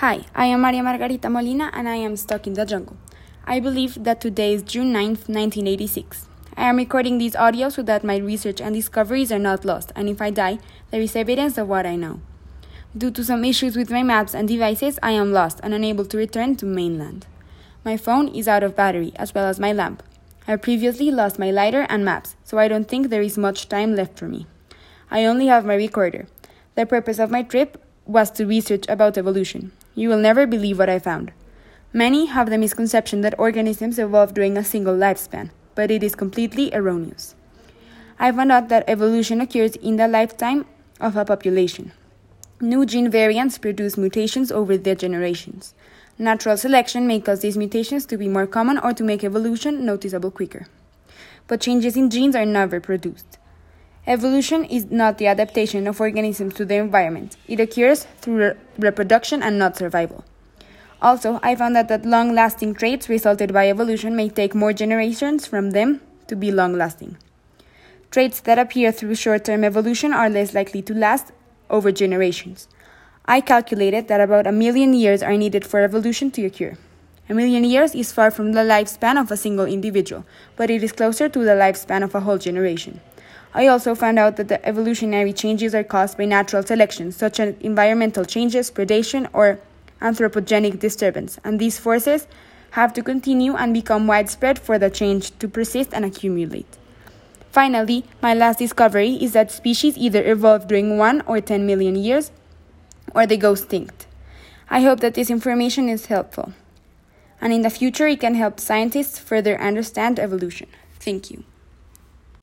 Hi, I am Maria Margarita Molina and I am stuck in the jungle. I believe that today is June 9th, 1986. I am recording these audios so that my research and discoveries are not lost, and if I die, there is evidence of what I know. Due to some issues with my maps and devices, I am lost and unable to return to mainland. My phone is out of battery, as well as my lamp. I previously lost my lighter and maps, so I don't think there is much time left for me. I only have my recorder. The purpose of my trip was to research about evolution. You will never believe what I found. Many have the misconception that organisms evolve during a single lifespan, but it is completely erroneous. I found out that evolution occurs in the lifetime of a population. New gene variants produce mutations over their generations. Natural selection may cause these mutations to be more common or to make evolution noticeable quicker. But changes in genes are never produced. Evolution is not the adaptation of organisms to their environment. It occurs through re reproduction and not survival. Also, I found that, that long lasting traits resulted by evolution may take more generations from them to be long lasting. Traits that appear through short term evolution are less likely to last over generations. I calculated that about a million years are needed for evolution to occur. A million years is far from the lifespan of a single individual, but it is closer to the lifespan of a whole generation. I also found out that the evolutionary changes are caused by natural selection, such as environmental changes, predation, or anthropogenic disturbance, and these forces have to continue and become widespread for the change to persist and accumulate. Finally, my last discovery is that species either evolve during 1 or 10 million years or they go extinct. I hope that this information is helpful, and in the future it can help scientists further understand evolution. Thank you.